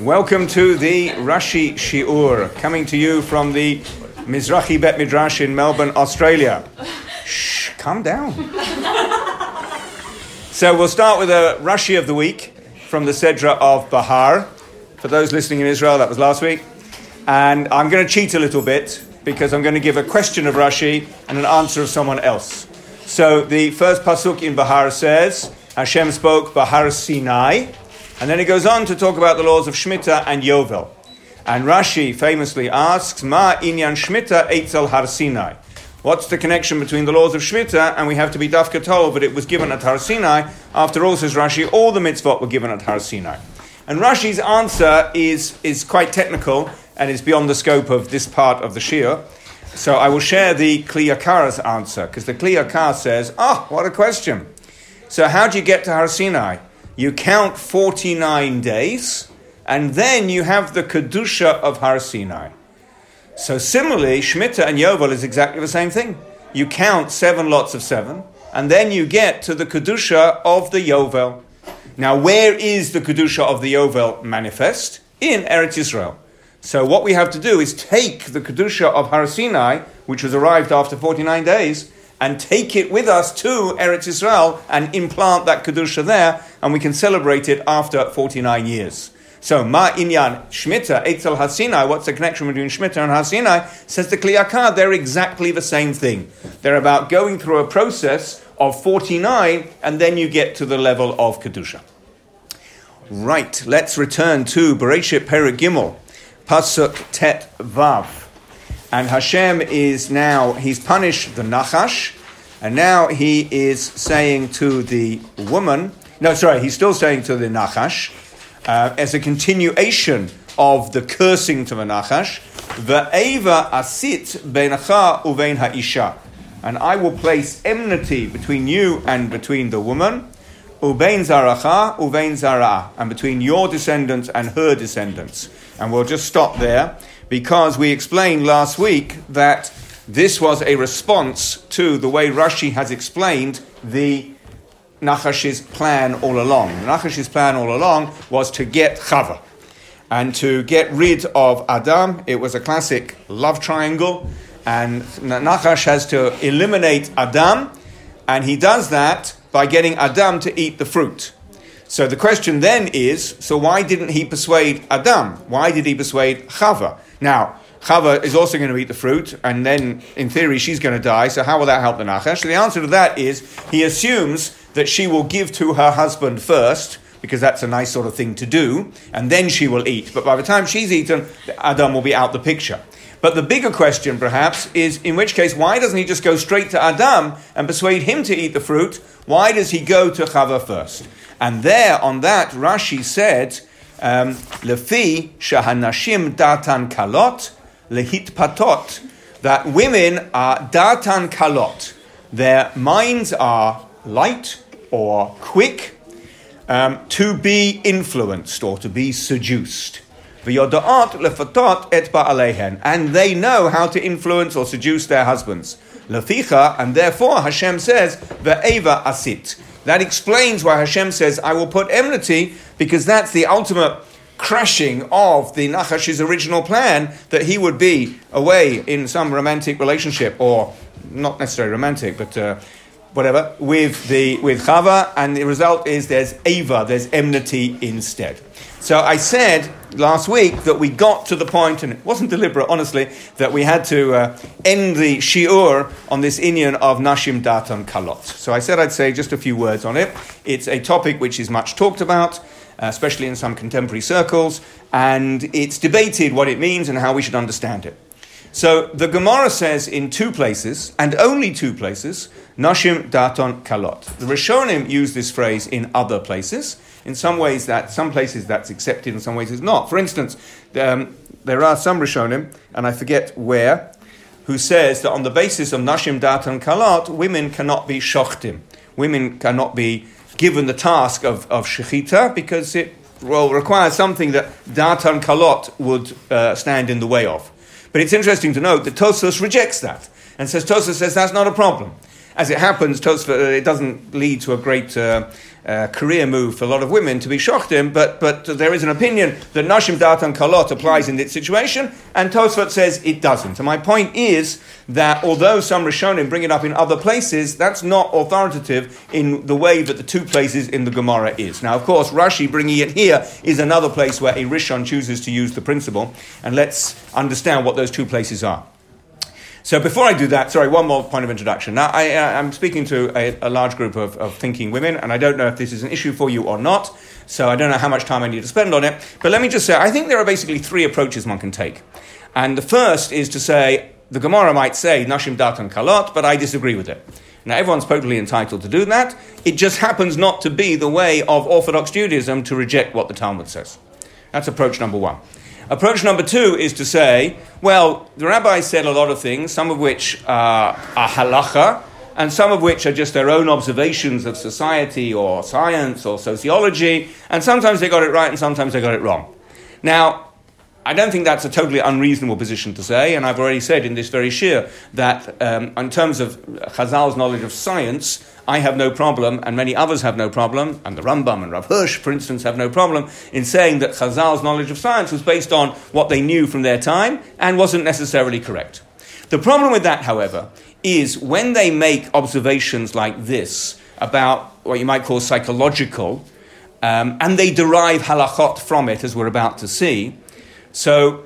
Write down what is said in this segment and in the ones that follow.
Welcome to the Rashi Shiur, coming to you from the Mizrahi Bet Midrash in Melbourne, Australia. Shh, calm down. so we'll start with a Rashi of the week from the Sedra of Bahar. For those listening in Israel, that was last week. And I'm going to cheat a little bit because I'm going to give a question of Rashi and an answer of someone else. So the first pasuk in Bahar says, Hashem spoke Bahar Sinai, and then he goes on to talk about the laws of Shemitah and Yovel. And Rashi famously asks, Ma inyan Shemitah eitzel Har Sinai. What's the connection between the laws of Shemitah and we have to be dafka told that it was given at Har Sinai? After all, says Rashi, all the mitzvot were given at Har Sinai. And Rashi's answer is, is quite technical and is beyond the scope of this part of the Shiur. So I will share the Kli Yakar's answer, because the Kli Yakar says, oh, what a question. So how do you get to Har Sinai? You count 49 days, and then you have the Kedusha of Har Sinai. So similarly, Shemitah and Yovel is exactly the same thing. You count seven lots of seven, and then you get to the Kedusha of the Yovel. Now, where is the Kedusha of the Yovel manifest? In Eretz Yisrael. So what we have to do is take the Kedusha of Har Sinai, which was arrived after 49 days, and take it with us to Eretz Yisrael and implant that Kedusha there, and we can celebrate it after 49 years. So, Ma Inyan Shemitah, Eitzel Har Sinai, what's the connection between Shmita and Har Sinai? Says the Kli Yakar, they're exactly the same thing. They're about going through a process of 49, and then you get to the level of Kedusha. Right, let's return to Bereshit Perek Gimel. Pasuk Tet Vav. And Hashem is now, he's punished the Nachash, and now he is saying to the woman, no, sorry, he's still saying to the Nachash, uh, as a continuation of the cursing to the Nachash, Ve'eva asit beinacha uvein ha'isha. And I will place enmity between you and between the woman, uvein zaracha uvein zara, and between your descendants and her descendants. And we'll just stop there because we explained last week that this was a response to the way Rashi has explained the Nachash's plan all along. Nachash's plan all along was to get Chava and to get rid of Adam. It was a classic love triangle, and Nachash has to eliminate Adam, and he does that by getting Adam to eat the fruit. So the question then is so why didn't he persuade Adam? Why did he persuade Chava? Now, Chava is also going to eat the fruit, and then in theory she's going to die, so how will that help the Nachash? So the answer to that is he assumes that she will give to her husband first, because that's a nice sort of thing to do, and then she will eat. But by the time she's eaten, Adam will be out the picture. But the bigger question, perhaps, is in which case, why doesn't he just go straight to Adam and persuade him to eat the fruit? Why does he go to Chava first? And there, on that, Rashi said, Lefi shahanashim datan kalot lehit patot, that women are datan kalot. Their minds are light or quick um, to be influenced or to be seduced. And they know how to influence or seduce their husbands. Leficha, and therefore Hashem says, Ve'eva asit. That explains why Hashem says, I will put enmity, because that's the ultimate crashing of the Nachash's original plan that he would be away in some romantic relationship, or not necessarily romantic, but uh, whatever, with the with Chava, and the result is there's Ava, there's enmity instead. So I said last week that we got to the point, and it wasn't deliberate, honestly, that we had to uh, end the shiur on this inyan of Nashim Datan Kalot. So I said I'd say just a few words on it. It's a topic which is much talked about, uh, especially in some contemporary circles, and it's debated what it means and how we should understand it. So the Gemara says in two places, and only two places, Nashim Datan Kalot. The Rishonim use this phrase in other places. In some ways, that some places that's accepted, in some ways it's not. For instance, um, there are some Rishonim, and I forget where, who says that on the basis of Nashim Datan Kalot, women cannot be shochtim. Women cannot be given the task of, of shechita because it well, requires something that Datan Kalot would uh, stand in the way of. But it's interesting to note that Tosfot rejects that and says, Tosfot says that's not a problem. As it happens, Tosfot, uh, it doesn't lead to a great uh, uh, career move for a lot of women to be shochtim, but, but there is an opinion that Nashim Datan Kalot applies in this situation, and Tosfot says it doesn't. And my point is that although some Rishonim bring it up in other places, that's not authoritative in the way that the two places in the Gemara is. Now, of course, Rashi bringing it here is another place where a Rishon chooses to use the principle, and let's understand what those two places are. So before I do that, sorry, one more point of introduction. Now, I, am uh, speaking to a, a large group of, of, thinking women, and I don't know if this is an issue for you or not, so I don't know how much time I need to spend on it. But let me just say, I think there are basically three approaches one can take. And the first is to say, the Gemara might say, Nashim Datan Kalot, but I disagree with it. Now, everyone's totally entitled to do that. It just happens not to be the way of Orthodox Judaism to reject what the Talmud says. That's approach number one. Approach number two is to say, well, the rabbi said a lot of things, some of which are halacha, and some of which are just their own observations of society or science or sociology, and sometimes they got it right and sometimes they got it wrong. Now, I don't think that's a totally unreasonable position to say, and I've already said in this very shiur that um, in terms of Chazal's knowledge of science, I have no problem, and many others have no problem, and the Rambam and Rav Hirsch, for instance, have no problem in saying that Chazal's knowledge of science was based on what they knew from their time and wasn't necessarily correct. The problem with that, however, is when they make observations like this about what you might call psychological, um, and they derive halachot from it, as we're about to see. So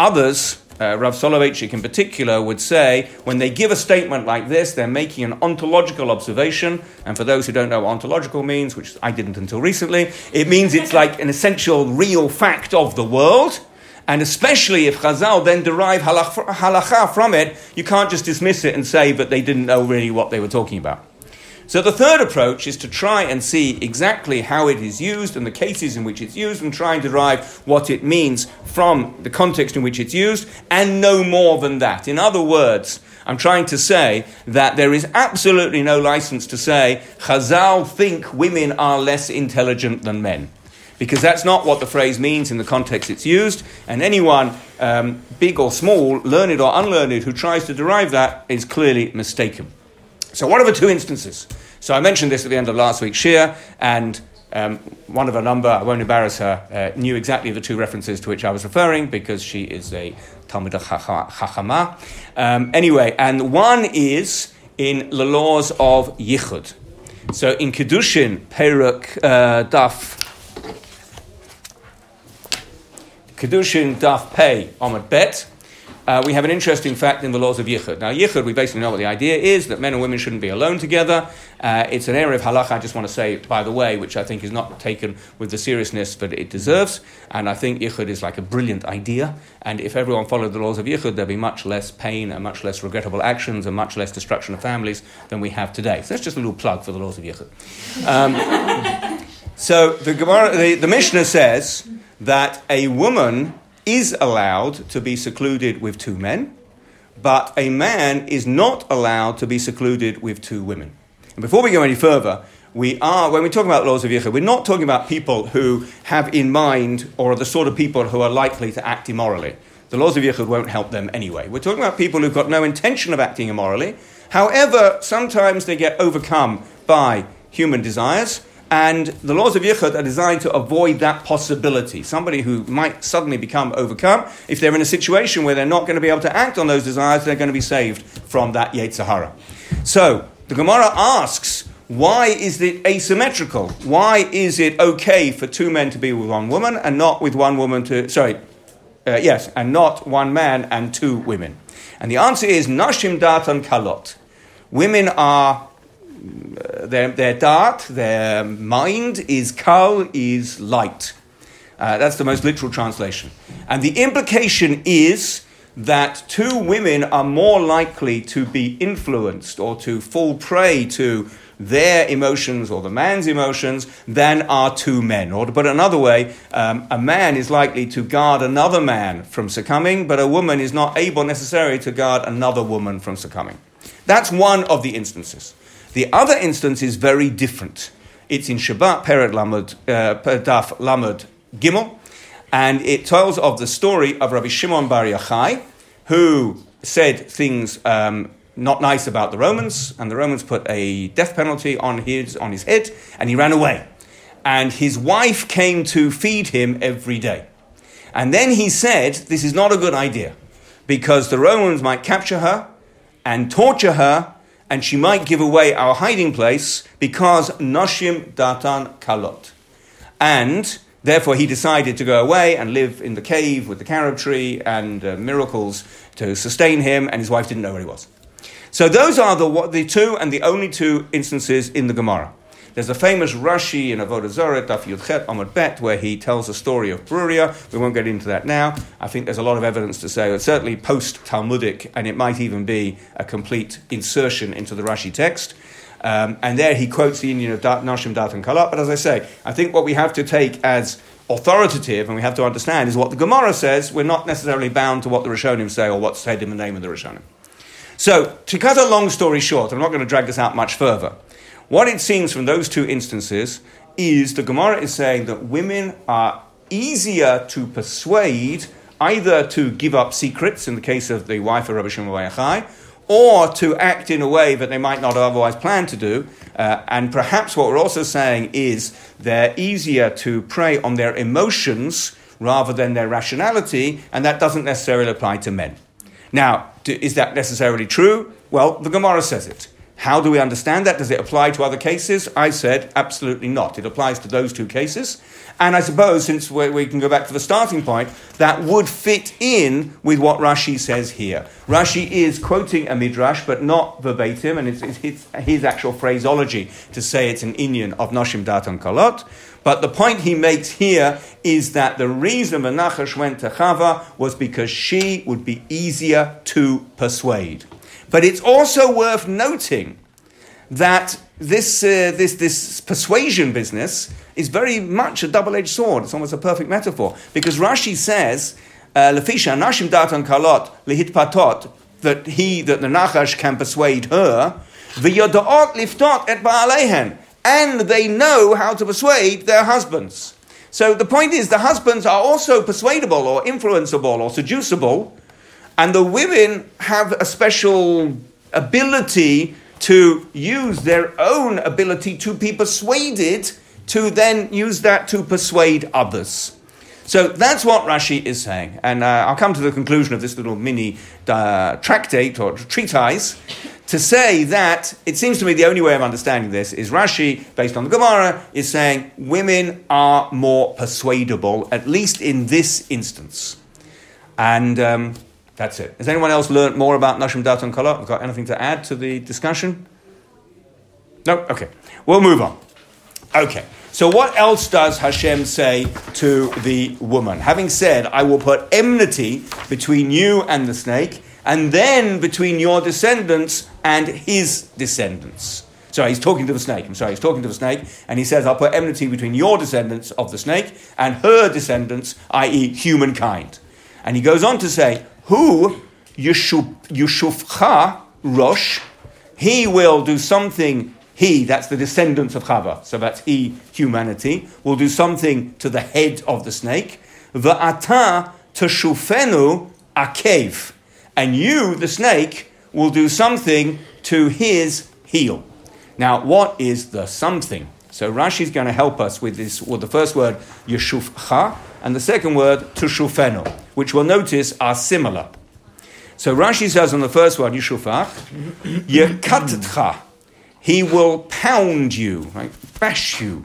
others uh, Rav Soloveitchik in particular would say when they give a statement like this, they're making an ontological observation. And for those who don't know what ontological means, which I didn't until recently, it means it's like an essential real fact of the world. And especially if Chazal then derive halacha from it, you can't just dismiss it and say that they didn't know really what they were talking about. So the third approach is to try and see exactly how it is used and the cases in which it's used and try and derive what it means from the context in which it's used and no more than that. In other words, I'm trying to say that there is absolutely no license to say Chazal think women are less intelligent than men. Because that's not what the phrase means in the context it's used, and anyone, um, big or small, learned or unlearned, who tries to derive that is clearly mistaken. So, what are the two instances? So, I mentioned this at the end of last week's shiur, and um, one of a number, I won't embarrass her, uh, knew exactly the two references to which I was referring because she is a Talmud Chachama. Um, anyway, and one is in the laws of Yichud. So in Kedushin, Perek uh, Daf, Kedushin Daf Pei Amud Bet, uh, we have an interesting fact in the laws of Yichud. Now, Yichud, we basically know what the idea is that men and women shouldn't be alone together. Uh, it's an area of halacha, I just want to say, by the way, which I think is not taken with the seriousness that it deserves. And I think Yichud is like a brilliant idea. And if everyone followed the laws of Yichud, there'd be much less pain and much less regrettable actions and much less destruction of families than we have today. So that's just a little plug for the laws of Yichud. Um, so the, Gemara, the, the Mishnah says that a woman is allowed to be secluded with two men, but a man is not allowed to be secluded with two women. And before we go any further, we are, when we talk about laws of Yichud, we're not talking about people who have in mind or are the sort of people who are likely to act immorally. The laws of Yichud won't help them anyway. We're talking about people who've got no intention of acting immorally. However, sometimes they get overcome by human desires and the laws of Yichud are designed to avoid that possibility. Somebody who might suddenly become overcome, if they're in a situation where they're not going to be able to act on those desires, they're going to be saved from that yetzer hara. So, the Gemara asks, why is it asymmetrical? Why is it okay for two men to be with one woman and not with one woman to, sorry, uh, yes, and not one man and two women? And the answer is Nashim Datan Kalot. Women are their, their dart, their mind is kal, is light. Uh, that's the most literal translation. And the implication is that two women are more likely to be influenced or to fall prey to their emotions or the man's emotions than are two men. Or to put another way, um, a man is likely to guard another man from succumbing, but a woman is not able necessarily to guard another woman from succumbing. That's one of the instances. The other instance is very different. It's in Shabbat, Perek Lamed, uh, Daf Lamed Gimel, and it tells of the story of Rabbi Shimon Bar Yochai, who said things um, not nice about the Romans, and the Romans put a death penalty on his, on his head, and he ran away. And his wife came to feed him every day. And then he said, This is not a good idea, because the Romans might capture her and torture her, and she might give away our hiding place because Noshim Datan Kalot. And Therefore, he decided to go away and live in the cave with the carob tree and uh, miracles to sustain him, and his wife didn't know where he was. So, those are the, the two and the only two instances in the Gemara. There's a famous Rashi in Avodah Zarah, Daf Yudchet Amud Bet, where he tells a story of Bruria. We won't get into that now. I think there's a lot of evidence to say, it's certainly post Talmudic, and it might even be a complete insertion into the Rashi text. Um, and there he quotes the inyan of Nashim Datan Kalot. But as I say, I think what we have to take as authoritative and we have to understand is what the Gemara says. We're not necessarily bound to what the Rishonim say or what's said in the name of the Rishonim. So, to cut a long story short, I'm not going to drag this out much further. What it seems from those two instances is the Gemara is saying that women are easier to persuade either to give up secrets, in the case of the wife of Rabbi Shimon Yochai, or to act in a way that they might not otherwise planned to do. Uh, and perhaps what we're also saying is they're easier to prey on their emotions rather than their rationality, and that doesn't necessarily apply to men. Now, is that necessarily true? Well, the Gemara says it. How do we understand that? Does it apply to other cases? I said absolutely not. It applies to those two cases. And I suppose, since we can go back to the starting point, that would fit in with what Rashi says here. Rashi is quoting a midrash, but not verbatim, and it's, it's his, actual phraseology to say it's an inyan of Noshim Datan Kalot. But the point he makes here is that the reason Menachash went to Chava was because she would be easier to persuade. But it's also worth noting that this, uh, this, this persuasion business is very much a double edged sword. It's almost a perfect metaphor. Because Rashi says, uh, Lefisha, Nashim Datan Kalot, Lihit that he, that the Nachash can persuade her, V'yodaot liftot et ba'alehen, and they know how to persuade their husbands. So the point is, the husbands are also persuadable or influenceable or seducible, and the women have a special ability to use their own ability to be persuaded to then use that to persuade others. So that's what Rashi is saying. And uh, I'll come to the conclusion of this little mini uh, tractate or treatise to say that it seems to me the only way of understanding this is Rashi, based on the Gemara, is saying women are more persuadable, at least in this instance. And um, that's it. Has anyone else learned more about Nashim Datan Kala? Got anything to add to the discussion? No? Okay. We'll move on. Okay. So what else does Hashem say to the woman? Having said, I will put enmity between you and the snake, and then between your descendants and his descendants. Sorry, he's talking to the snake. I'm sorry, he's talking to the snake, and he says, I'll put enmity between your descendants of the snake and her descendants, i.e., humankind. And he goes on to say, who Yeshufcha Rosh, he will do something, he, that's the descendants of Chava, so that's he, humanity, will do something to the head of the snake. Va'ata teshufenu akev. And you, the snake, will do something to his heel. Now, what is the something? So Rashi is going to help us with this, with the first word, yeshufcha, and the second word, tushufenu which we'll notice are similar. So Rashi says on the first one, Yishufach, Yekatitcha, he will pound you, right? bash you.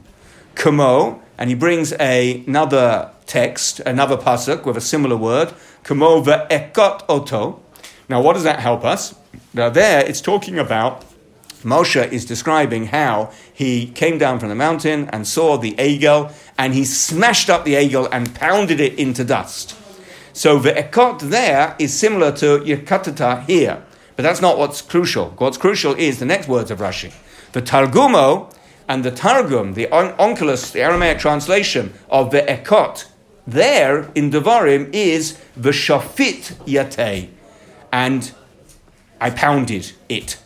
Kamo, and he brings a, another text, another pasuk with a similar word, Kamo ve'ekot oto. Now, what does that help us? Now, there it's talking about Moshe is describing how he came down from the mountain and saw the egel, and he smashed up the egel and pounded it into dust. So the ekot there is similar to yekatata here. But that's not what's crucial. What's crucial is the next words of Rashi. The Targumo and the Targum, the on- Onkelos, the Aramaic translation of the ekot, there in Devarim is the shafit yate. And I pounded it.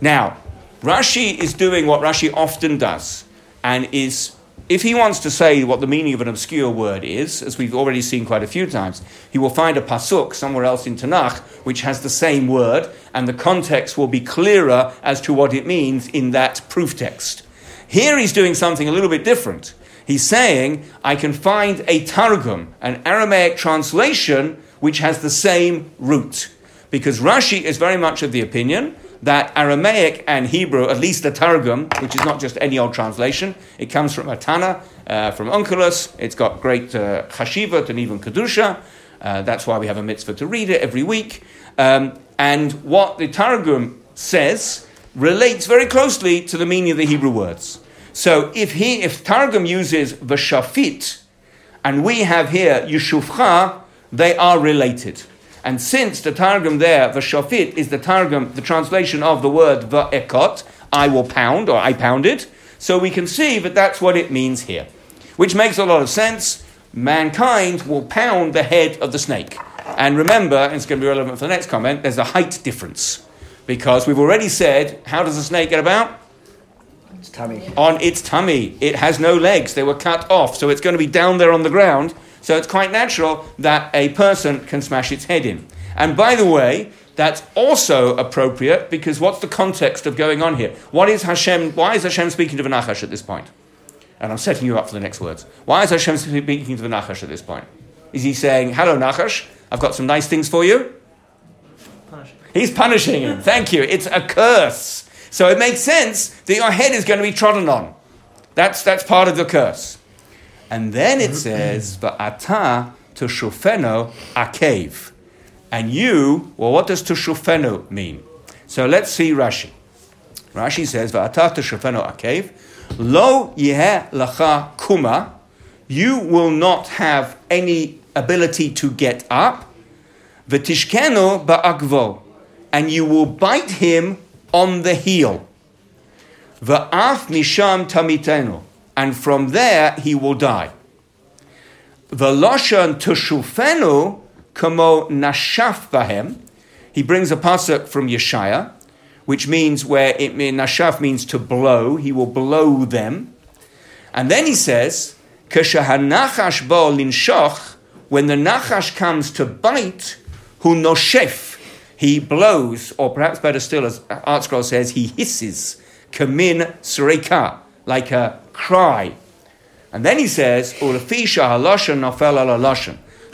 Now, Rashi is doing what Rashi often does and is if he wants to say what the meaning of an obscure word is, as we've already seen quite a few times, he will find a pasuk somewhere else in Tanakh which has the same word, and the context will be clearer as to what it means in that proof text. Here he's doing something a little bit different. He's saying, I can find a Targum, an Aramaic translation, which has the same root. Because Rashi is very much of the opinion that Aramaic and Hebrew, at least the Targum, which is not just any old translation, it comes from Atana, uh, from Onkelos. It's got great uh, and even kedusha. Uh, that's why we have a mitzvah to read it every week. Um, and what the Targum says relates very closely to the meaning of the Hebrew words. So if he, if Targum uses v'shafit, and we have here yeshufcha, they are related. And since the Targum there, the Shafit, is the Targum, the translation of the word Va'ekot, I will pound, or I pounded, so we can see that that's what it means here. Which makes a lot of sense. Mankind will pound the head of the snake. And remember, and it's going to be relevant for the next comment, there's a height difference. Because we've already said, how does a snake get about? Its tummy. On its tummy. It has no legs. They were cut off. So it's going to be down there on the ground so it's quite natural that a person can smash its head in. And by the way, that's also appropriate because what's the context of going on here? What is Hashem? Why is Hashem speaking to the Nachash at this point? And I'm setting you up for the next words. Why is Hashem speaking to the Nachash at this point? Is he saying, "Hello, Nachash, I've got some nice things for you"? He's punishing him. Thank you. It's a curse. So it makes sense that your head is going to be trodden on. That's, that's part of the curse. And then it mm-hmm. says, Va'ata tushufeno akev. And you, well, what does tushufeno mean? So let's see Rashi. Rashi says, Va'ata tushufeno akev. Lo yeh lacha kuma. You will not have any ability to get up. V'tishkeno ba'akvo. And you will bite him on the heel. Va'af misham tamitenu and from there he will die. The Veloshan tushufenu kamo nashaf bahem. He brings a pasuk from Yeshaya, which means where it nashaf means to blow. He will blow them, and then he says, "Kashahanachash bo linshoch." When the nachash comes to bite, hu noshef, he blows, or perhaps better still, as ArtScroll says, he hisses, kamin sreka, like a cry. And then he says, The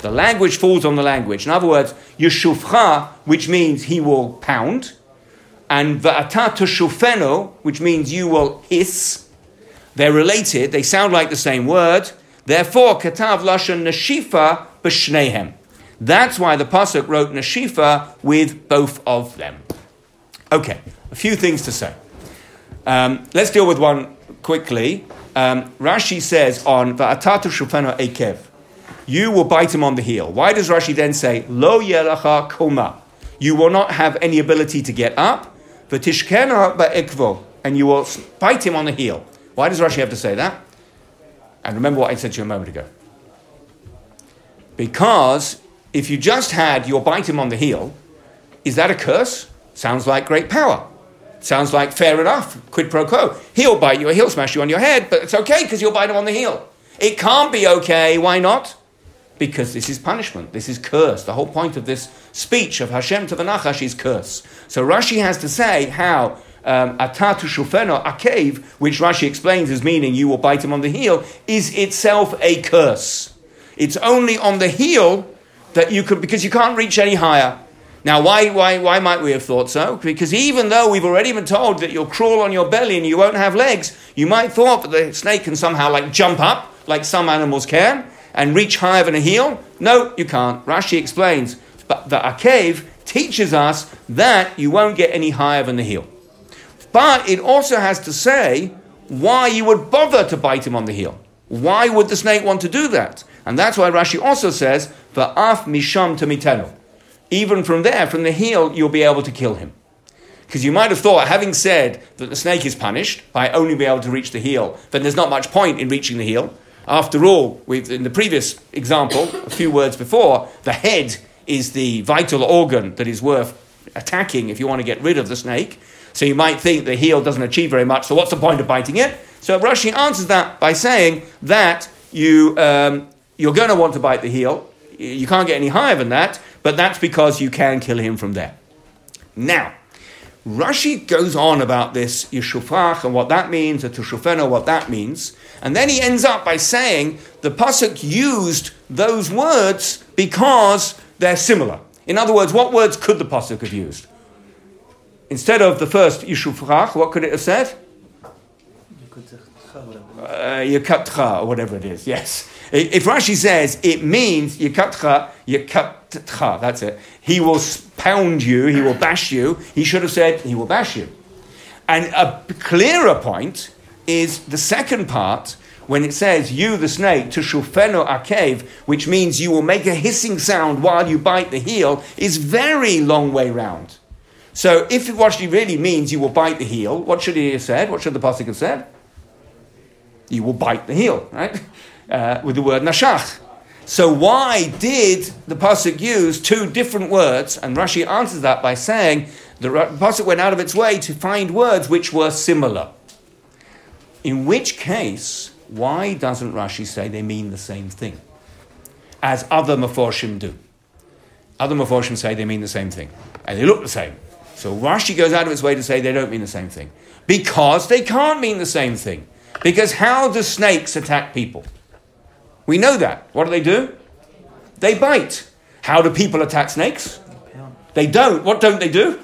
language falls on the language. In other words, yeshufcha, which means he will pound, and va'ata shufeno, which means you will hiss. They're related, they sound like the same word. Therefore, katav lashon nashifa b'shnehem. That's why the pasuk wrote nashifa with both of them. Okay, a few things to say. Um, let's deal with one quickly. Um, Rashi says on Va'atatu Shufeno Ekev, you will bite him on the heel. Why does Rashi then say Lo Yelacha Koma? You will not have any ability to get up. V'tishkena ba'ikvo, and you will bite him on the heel. Why does Rashi have to say that? And remember what I said to you a moment ago. Because if you just had your bite him on the heel, is that a curse? Sounds like great power. Sounds like fair enough, quid pro quo. He'll bite you, he'll smash you on your head, but it's okay because you'll bite him on the heel. It can't be okay. Why not? Because this is punishment. This is curse. The whole point of this speech of Hashem to the Nachash is curse. So Rashi has to say how um, atatu shufeno akev, which Rashi explains as meaning you will bite him on the heel, is itself a curse. It's only on the heel that you could, because you can't reach any higher. Now, why, why, why might we have thought so? Because even though we've already been told that you'll crawl on your belly and you won't have legs, you might thought that the snake can somehow like jump up, like some animals can, and reach higher than a heel. No, you can't. Rashi explains, but the Akev teaches us that you won't get any higher than the heel. But it also has to say why you would bother to bite him on the heel. Why would the snake want to do that? And that's why Rashi also says, Va'af misham tamitenu even from there, from the heel, you'll be able to kill him. Because you might have thought, having said that the snake is punished by only being able to reach the heel, then there's not much point in reaching the heel. After all, in the previous example, a few words before, the head is the vital organ that is worth attacking if you want to get rid of the snake. So you might think the heel doesn't achieve very much, so what's the point of biting it? So Rashi answers that by saying that you, um, you're going to want to bite the heel. You can't get any higher than that, but that's because you can kill him from there. Now, Rashi goes on about this Yeshufach and what that means, and Tushufeno, what that means, and then he ends up by saying the Pasuk used those words because they're similar. In other words, what words could the Pasuk have used? Instead of the first Yeshufach, what could it have said? uh, yakatcha, or whatever it is, yes. If Rashi says it means yakatcha, yakatcha, that's it. He will pound you, he will bash you, he should have said he will bash you. And a clearer point is the second part when it says, You, the snake, to shufeno akev, which means you will make a hissing sound while you bite the heel, is very long way round. So if actually really means you will bite the heel, what should he have said? What should the Pasuk have said? you will bite the heel, right? Uh, with the word nashach. So why did the pasuk use two different words? And Rashi answers that by saying the pasuk went out of its way to find words which were similar. In which case, why doesn't Rashi say they mean the same thing, as other maforshim do? Other maforshim say they mean the same thing, and they look the same. So Rashi goes out of its way to say they don't mean the same thing because they can't mean the same thing. Because how do snakes attack people? We know that. What do they do? They bite. How do people attack snakes? They don't. What don't they do?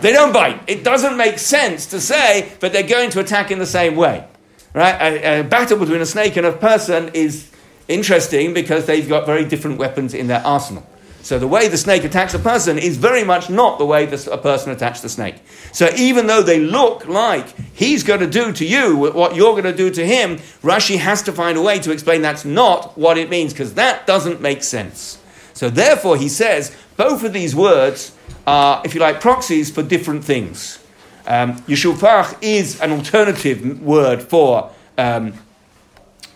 They don't bite. It doesn't make sense to say that they're going to attack in the same way. Right? A, a battle between a snake and a person is interesting because they've got very different weapons in their arsenal. So the way the snake attacks a person is very much not the way a person attacks the snake. So even though they look like he's going to do to you what you're going to do to him, Rashi has to find a way to explain that's not what it means because that doesn't make sense. So therefore, he says both of these words are, if you like, proxies for different things. Um, is an alternative word for um,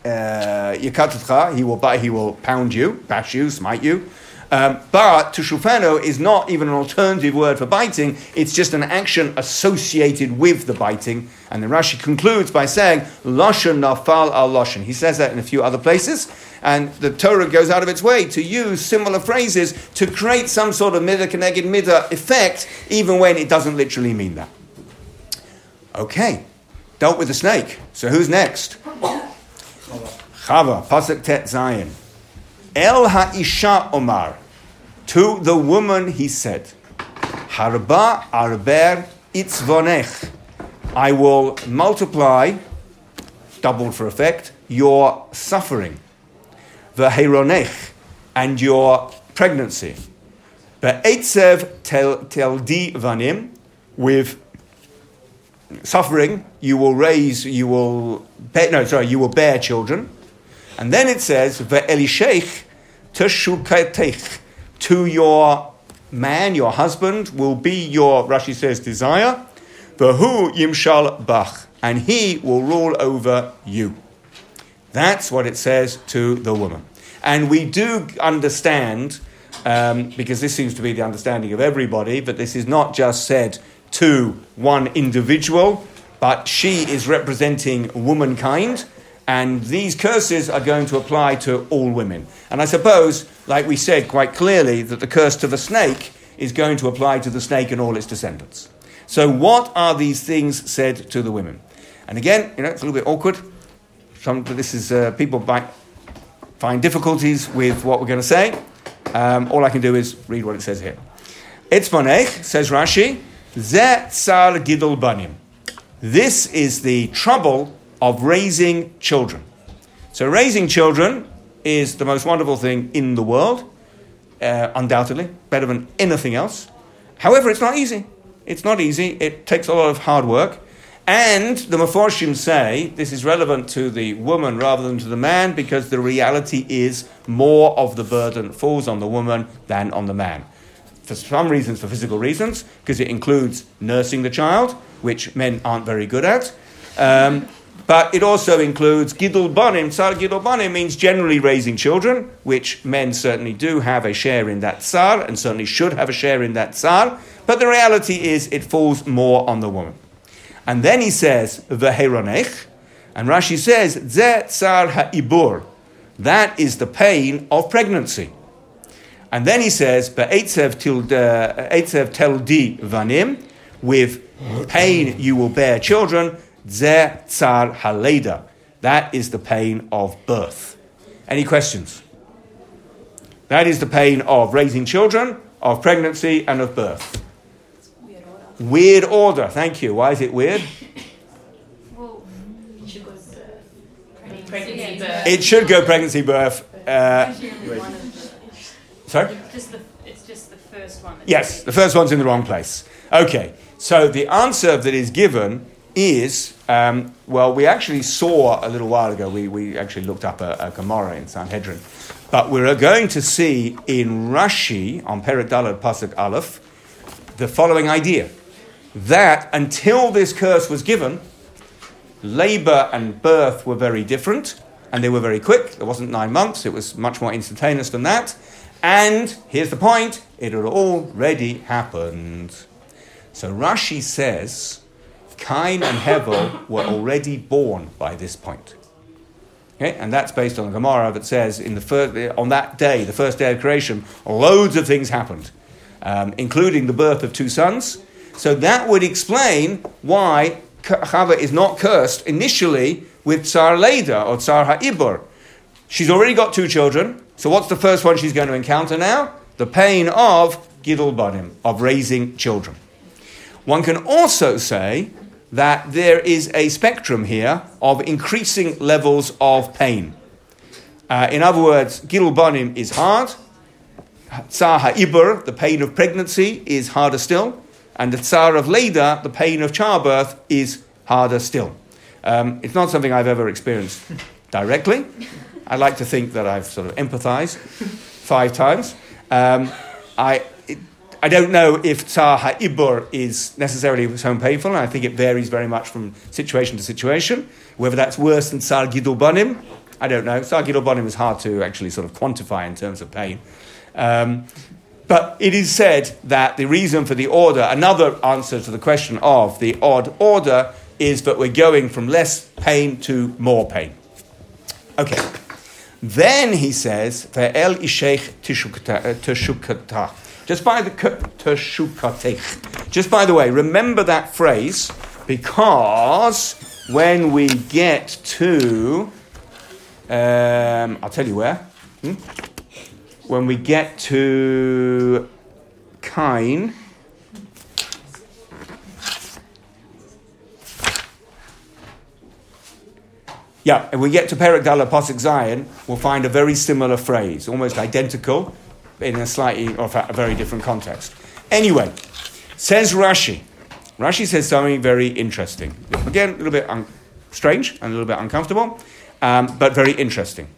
uh, he will, he will pound you, bash you, smite you. Um, but tushufano is not even an alternative word for biting, it's just an action associated with the biting. And then Rashi concludes by saying, Lashon nafal al Lashon. He says that in a few other places. And the Torah goes out of its way to use similar phrases to create some sort of midah keneged midah effect, even when it doesn't literally mean that. Okay, dealt with the snake. So who's next? Chava, Pasuk Tet Zayin. El Ha'isha Omar. To the woman he said, Harba arber itzvonech. I will multiply, doubled for effect, your suffering. V'heironech, and your pregnancy. Ve'etzev teldi vanim, with suffering, you will raise, you will, bear, no, sorry, you will bear children. And then it says, Ve'elisheich Teshukatech, to your man, your husband, will be your, Rashi says, desire. Vahu yimshal bach, and he will rule over you. That's what it says to the woman. And we do understand, um, because this seems to be the understanding of everybody, that this is not just said to one individual, but she is representing womankind and these curses are going to apply to all women. And I suppose, like we said quite clearly, that the curse to the snake is going to apply to the snake and all its descendants. So, what are these things said to the women? And again, you know, it's a little bit awkward. Some, this is uh, people might find difficulties with what we're going to say. Um, all I can do is read what it says here. Etzmonech, says Rashi, Ze tsar gidol banim. This is the trouble of raising children. So, raising children is the most wonderful thing in the world, uh, undoubtedly, better than anything else. However, it's not easy. It's not easy. It takes a lot of hard work. And the Meforshim say this is relevant to the woman rather than to the man because the reality is more of the burden falls on the woman than on the man. For some reasons, for physical reasons, because it includes nursing the child, which men aren't very good at. Um, but it also includes Gidul Banim. Tsar Gidul Banim means generally raising children, which men certainly do have a share in that tsar, and certainly should have a share in that tsar. But the reality is it falls more on the woman. And then he says, Veheronech, And Rashi says, Ze tsar ha'ibur. That is the pain of pregnancy. And then he says, Be'etzev teldi vanim, with pain you will bear children, Ze tsar haleda. That is the pain of birth. Any questions? That is the pain of raising children, of pregnancy, and of birth. Weird order. Weird order. Thank you. Why is it weird? Well, It should go pregnancy, pregnancy birth. It should go pregnancy, birth. Uh, Actually, only one of the- sorry? Just the, it's just the first one. Yes, the first one's in the wrong place. Okay, so the answer that is given is um, well, we actually saw a little while ago, we, we actually looked up a, a Gemara in Sanhedrin, but we're going to see in Rashi on Perek Dalet Pasuk Aleph the following idea that until this curse was given, labor and birth were very different and they were very quick. It wasn't nine months, it was much more instantaneous than that. And here's the point it had already happened. So Rashi says Cain and Hevel were already born by this point. Okay? And that's based on the Gemara that says in the fir- on that day, the first day of creation, loads of things happened, um, including the birth of two sons. So that would explain why Chava is not cursed initially with Tsar Leda or Tsar Ha'ibur. She's already got two children. So what's the first one she's going to encounter now? The pain of Gidul Banim, of raising children. One can also say that there is a spectrum here of increasing levels of pain. Uh, in other words, Gidul Banim is hard. Tsar Ha'ibur, the pain of pregnancy, is harder still. And the Tsar of Leda, the pain of childbirth, is harder still. Um, it's not something I've ever experienced directly. I like to think that I've sort of empathized five times. Um, I, I don't know if Tsar Ha'ibur is necessarily so painful, and I think it varies very much from situation to situation. Whether that's worse than Tsar Gidul Banim, I don't know. Tsar Gidul Banim is hard to actually sort of quantify in terms of pain. Um, but it is said that the reason for the order, another answer to the question of the odd order, is that we're going from less pain to more pain. Okay. Then he says, "Ve'el isheich teshukata." Just by the teshukatech. Just by the way, remember that phrase because when we get to, um, I'll tell you where. Hmm? When we get to Kain. Yeah, and we get to Perek Dalet Zayin, we'll find a very similar phrase, almost identical, in a slightly, or a very different context. Anyway, says Rashi. Rashi says something very interesting. Again, a little bit un- strange and a little bit uncomfortable, um, but very interesting.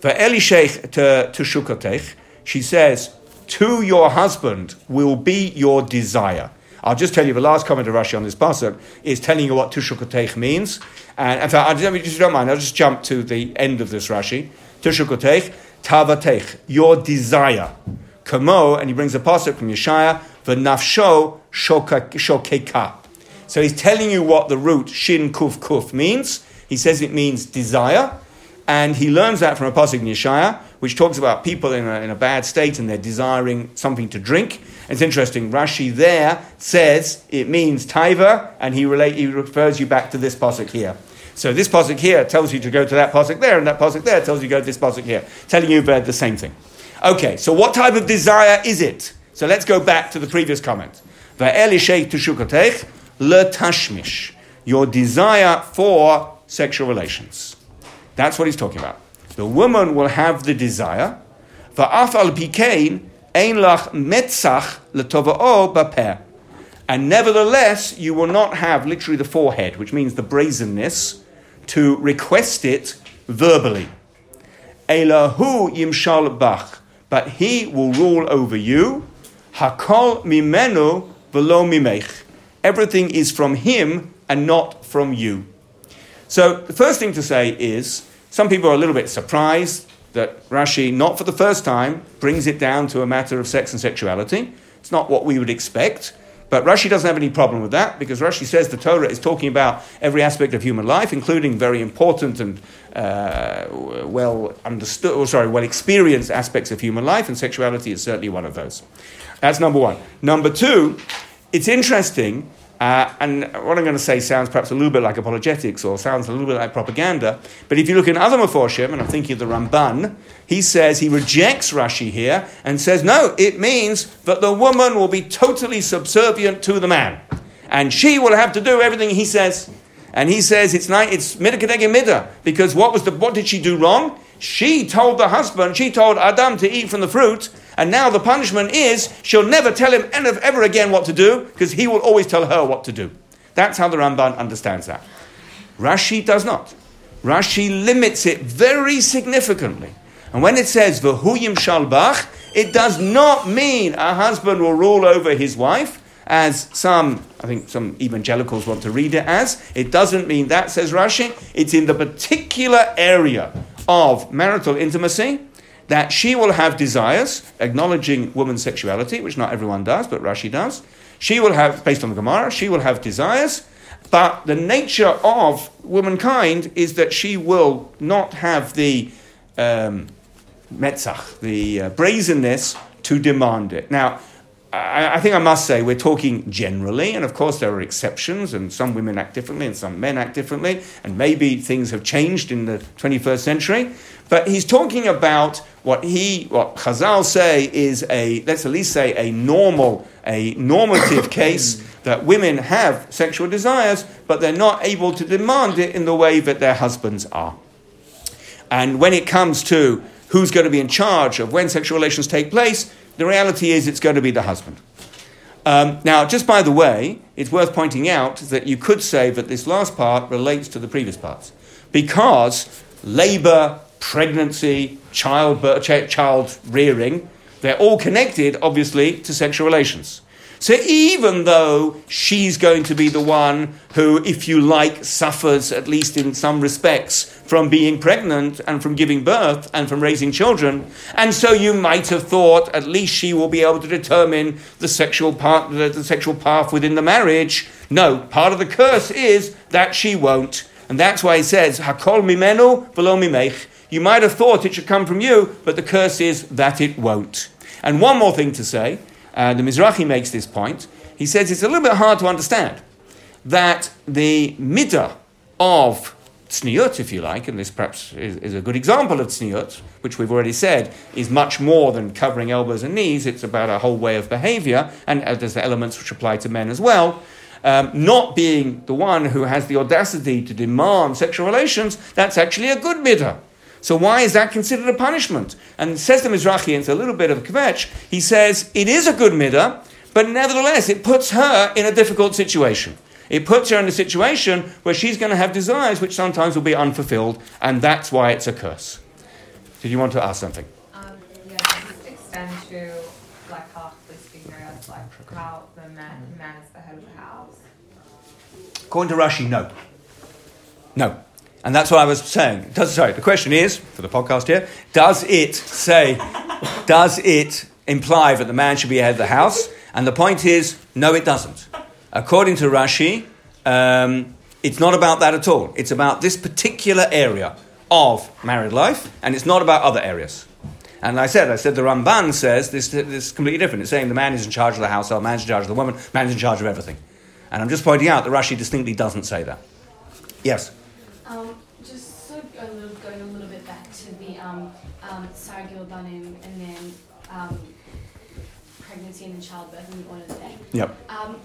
For Elishech to, to Shukotech, she says, To your husband will be your desire. I'll just tell you the last comment of Rashi on this pasuk is telling you what Tushukotech means. And in fact, I if you don't mind, I'll just jump to the end of this Rashi. Tushukotech, tavatech, your desire. Kamo, and he brings a pasuk from Yeshaya, v'nafsho shokeka. So he's telling you what the root shin kuf kuf means. He says it means desire. And he learns that from a pasuk in Yeshaya, which talks about people in a, in a bad state and they're desiring something to drink. It's interesting. Rashi there says it means taiva, and he, relate, he refers you back to this pasuk here. So this pasuk here tells you to go to that pasuk there, and that pasuk there tells you to go to this pasuk here, telling you about the same thing. Okay, so what type of desire is it? So let's go back to the previous comment. Letashmish. Your desire for sexual relations. That's what he's talking about. The woman will have the desire. Va'af al pikein ein lach metzach letova'o bapeh. And nevertheless, you will not have literally the forehead, which means the brazenness, to request it verbally. Elahu yimshal bach. But he will rule over you. Hakol mimenu velo mimech. Everything is from him and not from you. So the first thing to say is some people are a little bit surprised that Rashi, not for the first time, brings it down to a matter of sex and sexuality. It's not what we would expect. But Rashi doesn't have any problem with that because Rashi says the Torah is talking about every aspect of human life, including very important and uh, well understood, or sorry, well experienced aspects of human life, and sexuality is certainly one of those. That's number one. Number two, it's interesting uh, and what I'm going to say sounds perhaps a little bit like apologetics or sounds a little bit like propaganda. But if you look in other Meforshim, and I'm thinking of the Ramban, he says he rejects Rashi here and says, no, it means that the woman will be totally subservient to the man. And she will have to do everything he says. And he says it's not, it's midah keneged midah because what was the what did she do wrong? She told the husband, she told Adam to eat from the fruit, and now the punishment is she'll never tell him ever again what to do because he will always tell her what to do. That's how the Ramban understands that. Rashi does not. Rashi limits it very significantly. And when it says v'huyim shalbach, it does not mean a husband will rule over his wife, as some, I think some evangelicals want to read it as. It doesn't mean that, says Rashi. It's in the particular area of marital intimacy that she will have desires, acknowledging woman's sexuality, which not everyone does, but Rashi does. She will have, based on the Gemara, she will have desires, but the nature of womankind is that she will not have the um, metzach, the uh, brazenness to demand it. Now, I, I think I must say we're talking generally, and of course there are exceptions, and some women act differently and some men act differently, and maybe things have changed in the 21st century. But he's talking about what he, what Chazal say is a, let's at least say a normal, a normative case that women have sexual desires, but they're not able to demand it in the way that their husbands are. And when it comes to who's going to be in charge of when sexual relations take place, the reality is it's going to be the husband. Um, now, just by the way, it's worth pointing out that you could say that this last part relates to the previous parts because labor, pregnancy, childbirth, child rearing, they're all connected, obviously, to sexual relations. So even though she's going to be the one who, if you like, suffers, at least in some respects, from being pregnant and from giving birth and from raising children, and so you might have thought at least she will be able to determine the sexual part, the, the sexual path within the marriage. No, part of the curse is that she won't. And that's why he says, Hakol mimenu v'lo mimech. You might have thought it should come from you, but the curse is that it won't. And one more thing to say uh, the Mizrahi makes this point. He says it's a little bit hard to understand that the midah of tzniut, if you like, and this perhaps is, is, a good example of tzniut, which we've already said is much more than covering elbows and knees. It's about a whole way of behavior, and uh, there's the elements which apply to men as well. Um, not being the one who has the audacity to demand sexual relations, that's actually a good midah. So why is that considered a punishment? And says the Mizrahi, and it's a little bit of a kvetch, he says it is a good midah, but nevertheless it puts her in a difficult situation. It puts her in a situation where she's going to have desires which sometimes will be unfulfilled, and that's why it's a curse. Did you want to ask something? Um, yeah, just extend to like how speaking as like how the man, man is the head of the house. According to Rashi, no. No. And that's what I was saying. Does, sorry, the question is, for the podcast here, does it say, does it imply that the man should be head of the house? And the point is, no, it doesn't. According to Rashi, um, it's not about that at all. It's about this particular area of married life, and it's not about other areas. And I said, I said the Ramban says this, this is completely different. It's saying the man is in charge of the household, man is in charge of the woman, man is in charge of everything. And I'm just pointing out that Rashi distinctly doesn't say that. Yes? Um, just sort of a little, going a little bit back to the um, um, Banim and then um, pregnancy and then childbirth in the order there. Yep. Um,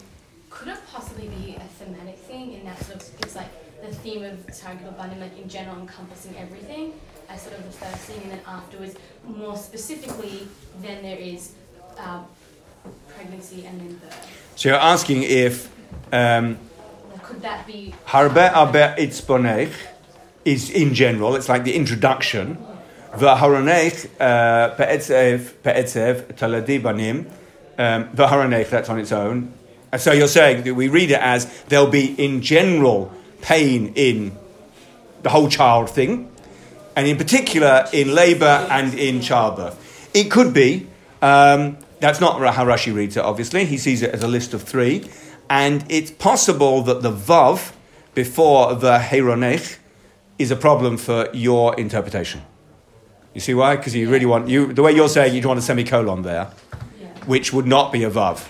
could it possibly be a thematic thing in that sort of it's like the theme of Saragil Banim, like in general encompassing everything as sort of the first thing, and then afterwards, more specifically, then there is um, pregnancy and then birth. So you're asking if um, could that be? Harbe aber is in general, it's like the introduction. V'haronech uh, pe'etzev pe'etzev taladi banim. Um, V'haronech, that's on its own. So you're saying that we read it as there'll be in general pain in the whole child thing, and in particular in labour and in childbirth. It could be. Um, That's not how Rashi reads it, obviously. He sees it as a list of three. And it's possible that the Vav before the Heironech is a problem for your interpretation. You see why? Because you really want, you, the way you're saying, you'd want a semicolon there, Yeah. which would not be a Vav.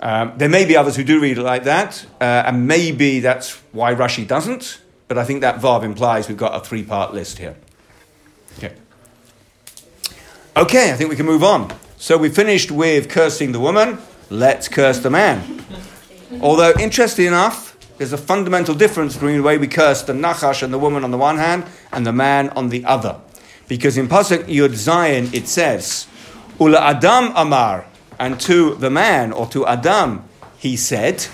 Um, there may be others who do read it like that, uh, and maybe that's why Rashi doesn't, but I think that Vav implies we've got a three part list here. Okay. Okay, I think we can move on. So we finished with cursing the woman, let's curse the man. Although, interestingly enough, there's a fundamental difference between the way we curse the Nachash and the woman on the one hand, and the man on the other. Because in Pasuk Yud Zayin it says, Ula Adam Amar, and to the man, or to Adam, he said,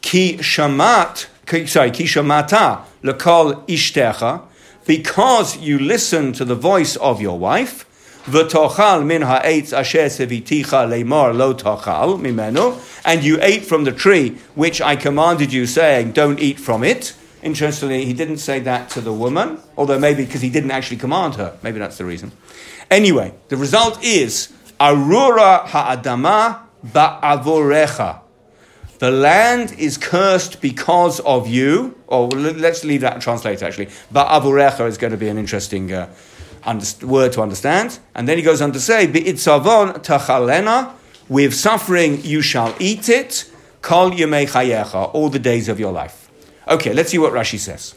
Ki shamat, sorry, ki shamata lekol ishtecha, because you listen to the voice of your wife, v'tochal min ha'etz asher seviticha lemor lo tochal mimenu, and you ate from the tree which I commanded you, saying, don't eat from it. Interestingly, he didn't say that to the woman, although maybe because he didn't actually command her. Maybe that's the reason. Anyway, the result is arura ha'adama ba'avorecha. The land is cursed because of you. Or let's leave that translated actually. Ba'avorecha is going to be an interesting uh, word to understand. And then he goes on to say, Bi'itzavon tachalena, with suffering you shall eat it, kol yemei chayecha, all the days of your life. Okay, let's see what Rashi says.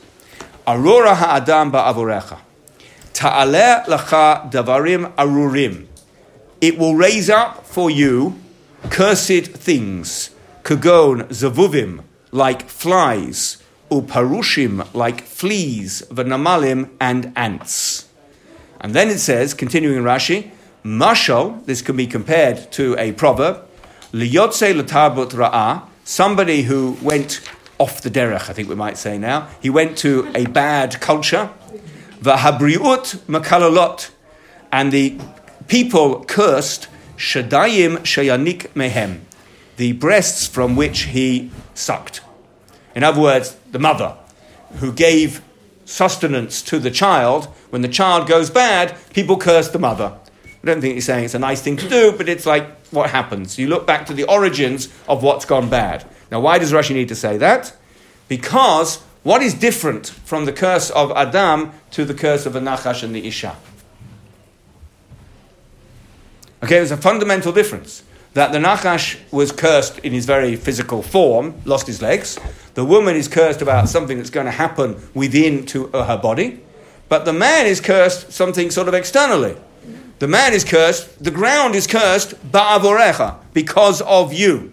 Arora ha'adam ba'avorecha. Ta'aleh lacha davarim arurim. It will raise up for you cursed things, kagon zavuvim, like flies, uparushim, like fleas, v'namalim, and ants. And then it says, continuing in Rashi, mashal, this can be compared to a proverb, l'tarbut ra'ah, somebody who went off the derech, I think we might say now. He went to a bad culture, v'habriut makalalot, and the people cursed shadayim shayanik mehem, the breasts from which he sucked. In other words, the mother who gave sustenance to the child. When the child goes bad, people curse the mother. I don't think he's saying it's a nice thing to do, but it's like what happens. You look back to the origins of what's gone bad. Now, why does Rashi need to say that? Because what is different from the curse of Adam to the curse of the Nachash and the Isha? Okay, there's a fundamental difference. That the Nachash was cursed in his very physical form, lost his legs. The woman is cursed about something that's going to happen within to uh, her body. But the man is cursed something sort of externally. The man is cursed, the ground is cursed, ba'avorecha, because of you.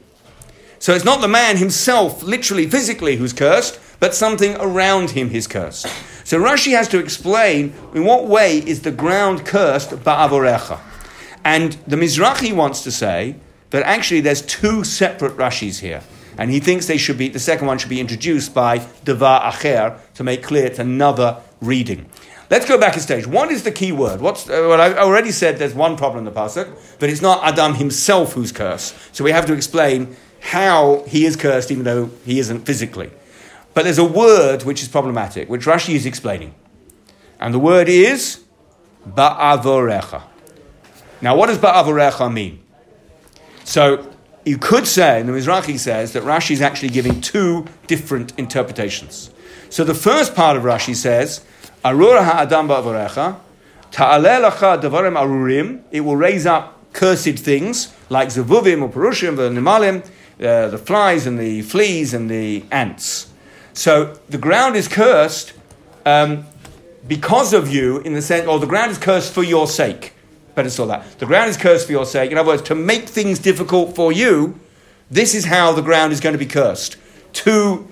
So it's not the man himself, literally, physically, who's cursed, but something around him is cursed. So Rashi has to explain in what way is the ground cursed ba'avorecha. And the Mizrahi wants to say that actually there's two separate Rashis here. And he thinks they should be, the second one should be introduced by Devar Acher to make clear it's another reading. Let's go back a stage. What is the key word? What's, uh, well, I already said there's one problem in the Pasuk, but it's not Adam himself who's cursed. So we have to explain how he is cursed even though he isn't physically. But there's a word which is problematic, which Rashi is explaining. And the word is Ba'avorecha. Now, what does Ba'avorecha mean? So, you could say, and the Mizrahi says, that Rashi is actually giving two different interpretations. So, the first part of Rashi says, Arura ha'adam ba'avorecha, ta'aleh lacha devarim arurim, it will raise up cursed things, like zavuvim or perushim, the nimalim, uh, the flies and the fleas and the ants. So, the ground is cursed um, because of you, in the sense, or the ground is cursed for your sake. That. The ground is cursed for your sake. In other words, to make things difficult for you, this is how the ground is going to be cursed. To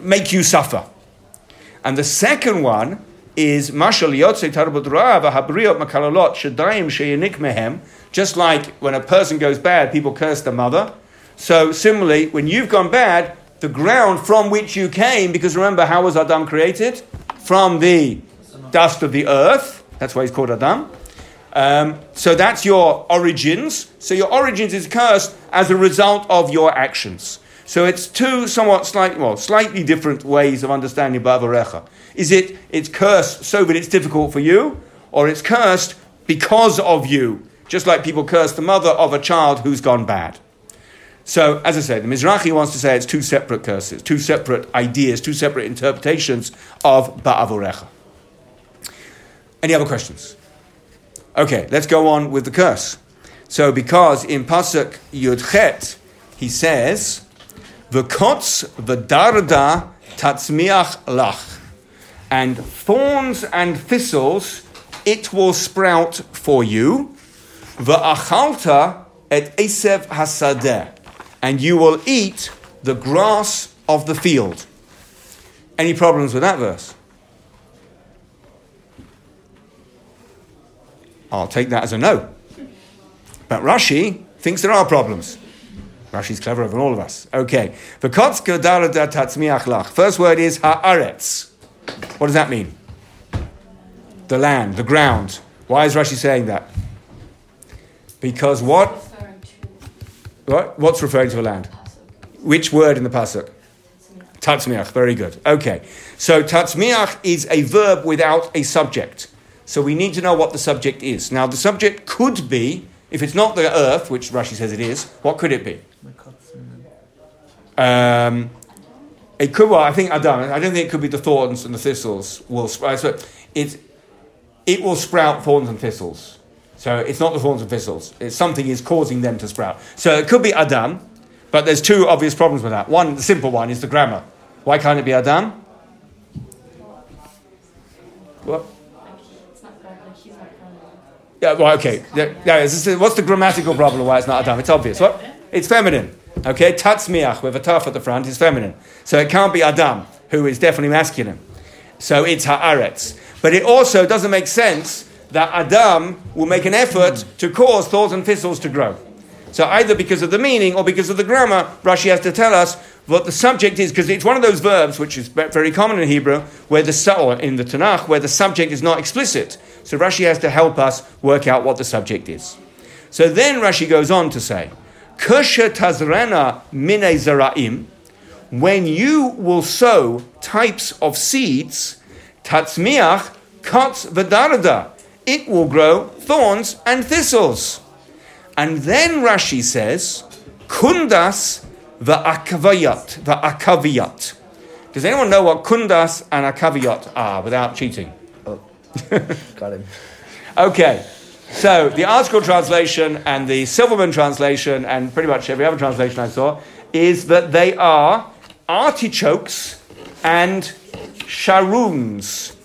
make you suffer. And the second one is Just like when a person goes bad, people curse the mother. So similarly, when you've gone bad, the ground from which you came, because remember, how was Adam created? From the dust of the earth. That's why he's called Adam. Um, so that's your origins. So your origins is cursed as a result of your actions. So it's two somewhat slightly, well, slightly different ways of understanding Ba'avorecha. Is it it's cursed so that it's difficult for you, or it's cursed because of you, just like people curse the mother of a child who's gone bad. So, as I said, the Mizrahi wants to say it's two separate curses, two separate ideas, two separate interpretations of Ba'avorecha. Any other questions? Okay, let's go on with the curse. So, because in Pasuk Yudchet, he says, V'kotz v'darda tatzmiach lach. And thorns and thistles it will sprout for you. V'achalta et esev hasadeh. And you will eat the grass of the field. Any problems with that verse? I'll take that as a no. But Rashi thinks there are problems. Rashi's cleverer than all of us. Okay. First word is haaretz. What does that mean? The land, the ground. Why is Rashi saying that? Because what? What? What's referring to a land? Which word in the pasuk? Tatzmiach. Very good. Okay. So tatzmiach is a verb without a subject. So we need to know what the subject is. Now the subject could be, if it's not the earth, which Rashi says it is, what could it be? Um, it could. Well, I think Adam. I don't think it could be the thorns and the thistles will sprout. So it it will sprout thorns and thistles. So it's not the thorns and thistles. It's something is causing them to sprout. So it could be Adam, but there's two obvious problems with that. One, the simple one, is the grammar. Why can't it be Adam? What? Like, it's not going, like, he's not going. Yeah, well, okay. Yeah, what's the grammatical problem why it's not Adam? It's obvious. What? It's feminine. Okay, tatzmiach with a taf at the front is feminine. So it can't be Adam, who is definitely masculine. So it's haaretz. But it also doesn't make sense that Adam will make an effort to cause thorns and thistles to grow. So either because of the meaning or because of the grammar, Rashi has to tell us what the subject is, because it's one of those verbs which is very common in Hebrew, where the or in the Tanakh, where the subject is not explicit. So Rashi has to help us work out what the subject is. So then Rashi goes on to say, Kusha tazrena mine zaraim, when you will sow types of seeds, tatzmiach katz v'darada, it will grow thorns and thistles. And then Rashi says, kundas va'akavayat, va'akaviyat. Does anyone know what kundas and akaviyat are without cheating? Got him. Okay, so the ArtScroll translation and the Silverman translation and pretty much every other translation I saw is that they are artichokes and charoons.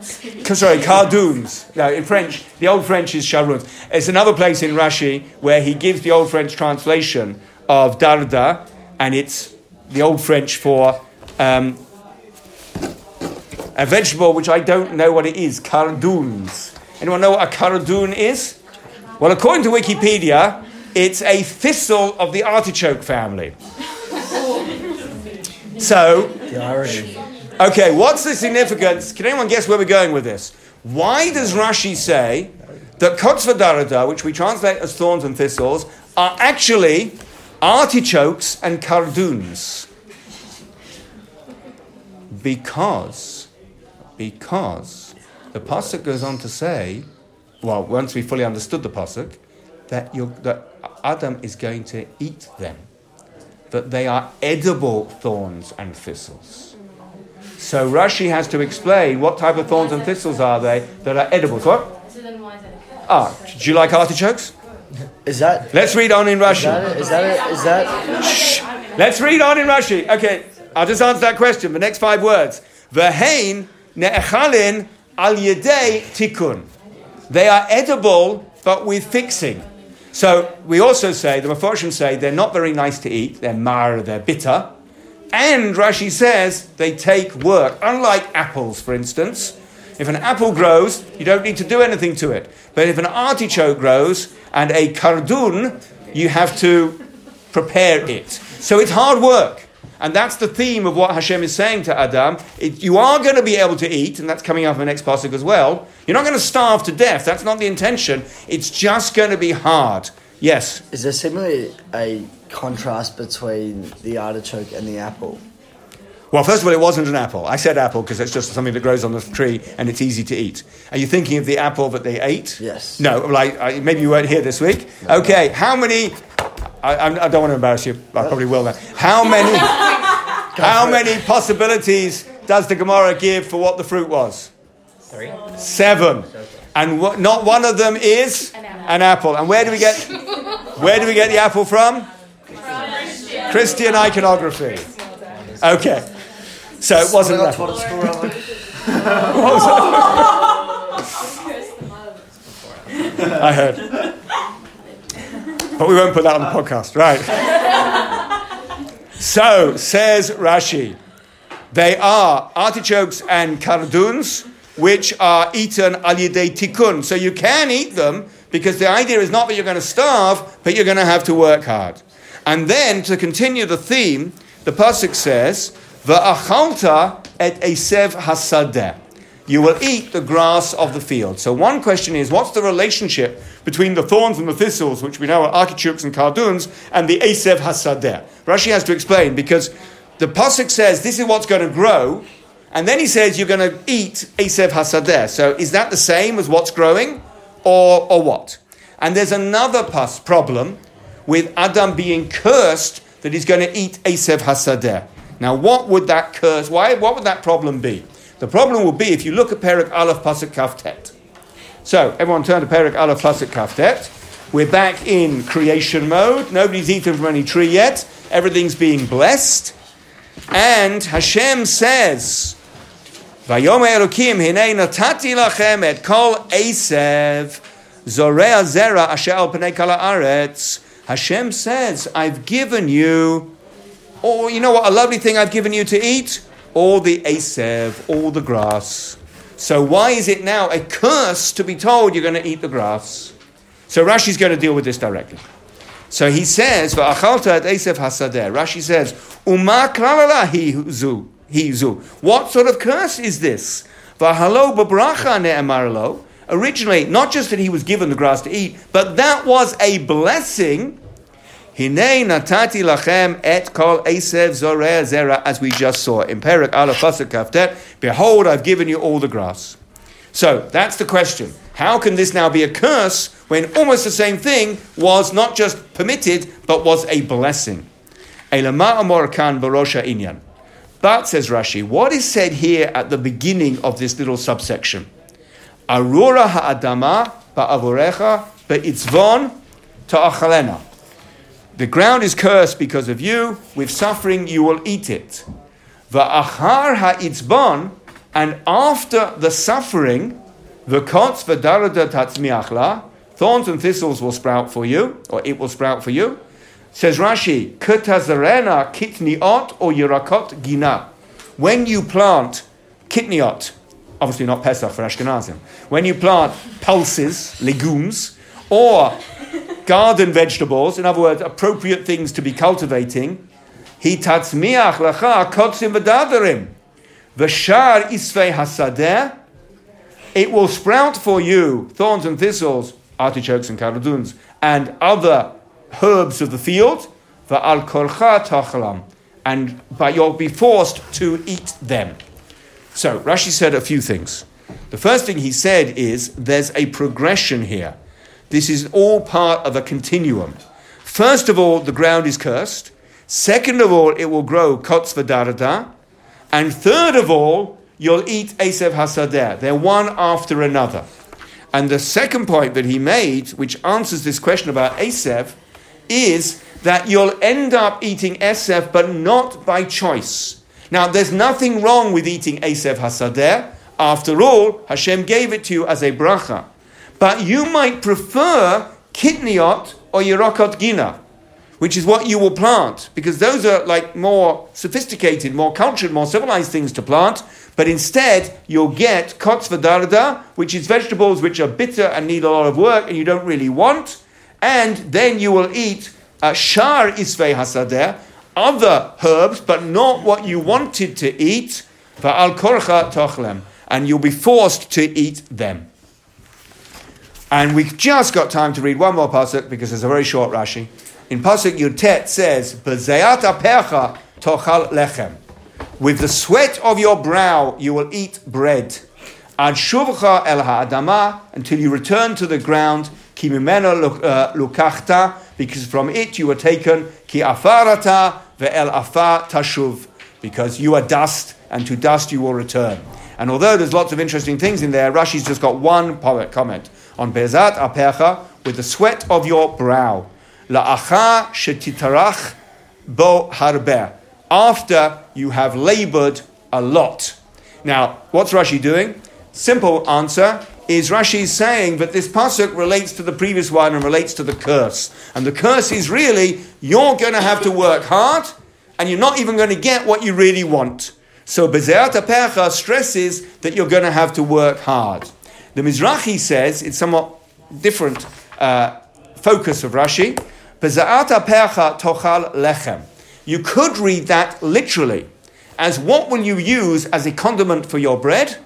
Sorry, cardoons. No, in French, the old French is charoons. It's another place in Rashi where he gives the old French translation of darda, and it's the old French for um, a vegetable which I don't know what it is, cardoons. Anyone know what a cardoon is? Well, according to Wikipedia, it's a thistle of the artichoke family. So, okay, what's the significance? Can anyone guess where we're going with this? Why does Rashi say that kotzvadarada, which we translate as thorns and thistles, are actually artichokes and cardoons? Because, because the pasuk goes on to say, well, once we fully understood the pasuk, that, that Adam is going to eat them, that they are edible thorns and thistles. So Rashi has to explain what type of thorns and thistles are they that are edible. What? So then why is that? Ah, do you like artichokes? Is that? Let's read on in Is Rashi. that? Is that? it? Is that? Let's read on in Rashi. Okay, I'll just answer that question. The next five words. V'hein ne'echalin al yedei tikkun. They are edible, but with fixing. So we also say, the Mefarshim say, they're not very nice to eat. They're mar, they're bitter. And Rashi says they take work. Unlike apples, for instance. If an apple grows, you don't need to do anything to it. But if an artichoke grows and a cardoon, you have to prepare it. So it's hard work. And that's the theme of what Hashem is saying to Adam. It, you are going to be able to eat, and that's coming up in the next passage as well. You're not going to starve to death. That's not the intention. It's just going to be hard. Yes. Is there similarly a contrast between the artichoke and the apple? Well, first of all, it wasn't an apple. I said apple because it's just something that grows on the tree and it's easy to eat. Are you thinking of the apple that they ate? Yes. No, like maybe you weren't here this week. Okay, how many? I, I'm- don't want to embarrass you. I probably will then. How many? how many possibilities does the Gemara give for what the fruit was? Three. Seven. And what, not one of them is An apple. an apple. And where do we get? Where do we get the apple from? Christian iconography. Okay. So it wasn't an I got apple. taught at school, Rabbi. I heard. But we won't put that on the podcast, right? so, says Rashi, they are artichokes and cardoons, which are eaten al tikkun. So you can eat them because the idea is not that you're going to starve, but you're going to have to work hard. And then, to continue the theme, the Pasuk says, Va'achalta et esev hasadeh you will eat the grass of the field. So one question is, what's the relationship between the thorns and the thistles, which we know are artichokes and cardoons, and the Asev Hasadeh? Rashi has to explain because the Pasuk says this is what's going to grow, and then he says you're going to eat Asev Hasadeh. So is that the same as what's growing, or, or what? And there's another pas- problem with Adam being cursed that he's going to eat Asev Hasadeh. Now, what would that curse, why, what would that problem be? The problem will be if you look at Perek Aleph Pasuk Kaftet. So, everyone turn to Perek Aleph Pasuk Kaftet. We're back in creation mode. Nobody's eaten from any tree yet. Everything's being blessed. And Hashem says, Vayomer Elokim hinei natati lachem et kol esev zorea zera asher. Hashem says, I've given you, or you know what, a lovely thing I've given you to eat? All the asev, all the grass. So why is it now a curse to be told you're going to eat the grass? So Rashi's going to deal with this directly. So he says. Rashi says. What sort of curse is this? Originally, not just that he was given the grass to eat, but that was a blessing. Hinei natati lachem et kol esev zoreh zera, as we just saw in Perek Aleph Kaftet. Behold, I've given you all the grass. So that's the question. How can this now be a curse when almost the same thing was not just permitted, but was a blessing? Inyan. But, says Rashi, what is said here at the beginning of this little subsection? Arura ha'adama ba'avorecha be'itzvon ta'achalena. The ground is cursed because of you. With suffering, you will eat it. The Va'achar ha'itzbon, and after the suffering, the kots v'darada tatzmiachla, thorns and thistles will sprout for you, or it will sprout for you. Says Rashi, ketazarena kitniot or yirakot gina. When you plant kitniot, obviously not Pesach for Ashkenazim, when you plant pulses, legumes, or garden vegetables, in other words, appropriate things to be cultivating, he tatzmiach lacha kotzim v'dadarim. V'shar isvei hasadeh, it will sprout for you thorns and thistles, artichokes and cardoons, and other herbs of the field, va'al kolcha tachalam, and but you'll be forced to eat them. So Rashi said a few things. The first thing he said is there's a progression here. This is all part of a continuum. First of all, the ground is cursed. Second of all, it will grow kots v'darada. And third of all, you'll eat Esev Hasadeh. They're one after another. And the second point that he made, which answers this question about Esev, is that you'll end up eating Esev, but not by choice. Now, there's nothing wrong with eating Esev Hasadeh. After all, Hashem gave it to you as a bracha. But you might prefer kitniot or yerokot gina, which is what you will plant, because those are like more sophisticated, more cultured, more civilized things to plant. But instead, you'll get kots v'darda, which is vegetables which are bitter and need a lot of work and you don't really want. And then you will eat uh, shar isvei hasadeh, other herbs, but not what you wanted to eat, va'al korcha tochlem, and you'll be forced to eat them. And we've just got time to read one more pasuk because it's a very short Rashi. In pasuk Yutet says, "B'zayat apercha tochal lechem." With the sweat of your brow you will eat bread. Ad shuvcha el ha'adama, until you return to the ground, ki mimena uh, lukachta, because from it you were taken, ki afarata ve'el afar tashuv, because you are dust, and to dust you will return. And although there's lots of interesting things in there, Rashi's just got one comment on Bezat apecha, with the sweat of your brow. La'acha shetitarach bo harbe. After you have labored a lot. Now, what's Rashi doing? Simple answer is Rashi is saying that this pasuk relates to the previous one and relates to the curse. And the curse is really you're going to have to work hard and you're not even going to get what you really want. So Bezeat Apecha stresses that you're going to have to work hard. The Mizrahi says it's somewhat different uh, focus of Rashi. Tochal lechem. You could read that literally as what will you use as a condiment for your bread?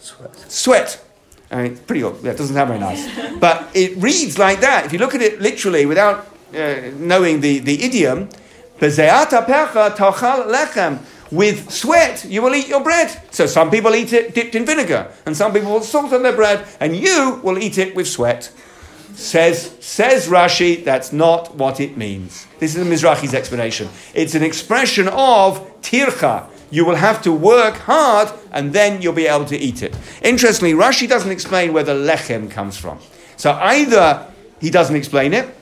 Sweat. Sweat. I mean, it's pretty. That doesn't sound very nice, but it reads like that. If you look at it literally without uh, knowing the, the idiom, "Bezeat apecha tachal lechem." With sweat, you will eat your bread. So some people eat it dipped in vinegar, and some people will salt on their bread, and you will eat it with sweat. Says, says Rashi, that's not what it means. This is the Mizrahi's explanation. It's an expression of tircha. You will have to work hard and then you'll be able to eat it. Interestingly, Rashi doesn't explain where the lechem comes from. So either he doesn't explain it,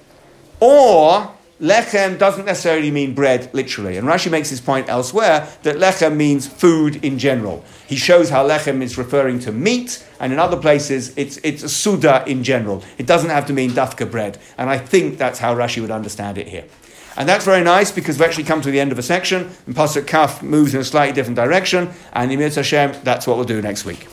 or lechem doesn't necessarily mean bread literally. And Rashi makes his point elsewhere that lechem means food in general. He shows how lechem is referring to meat, and in other places it's, it's a suda in general. It doesn't have to mean dafka bread. And I think that's how Rashi would understand it here. And that's very nice because we've actually come to the end of a section, and Pasuk Kaf moves in a slightly different direction, and in Hashem, that's what we'll do next week.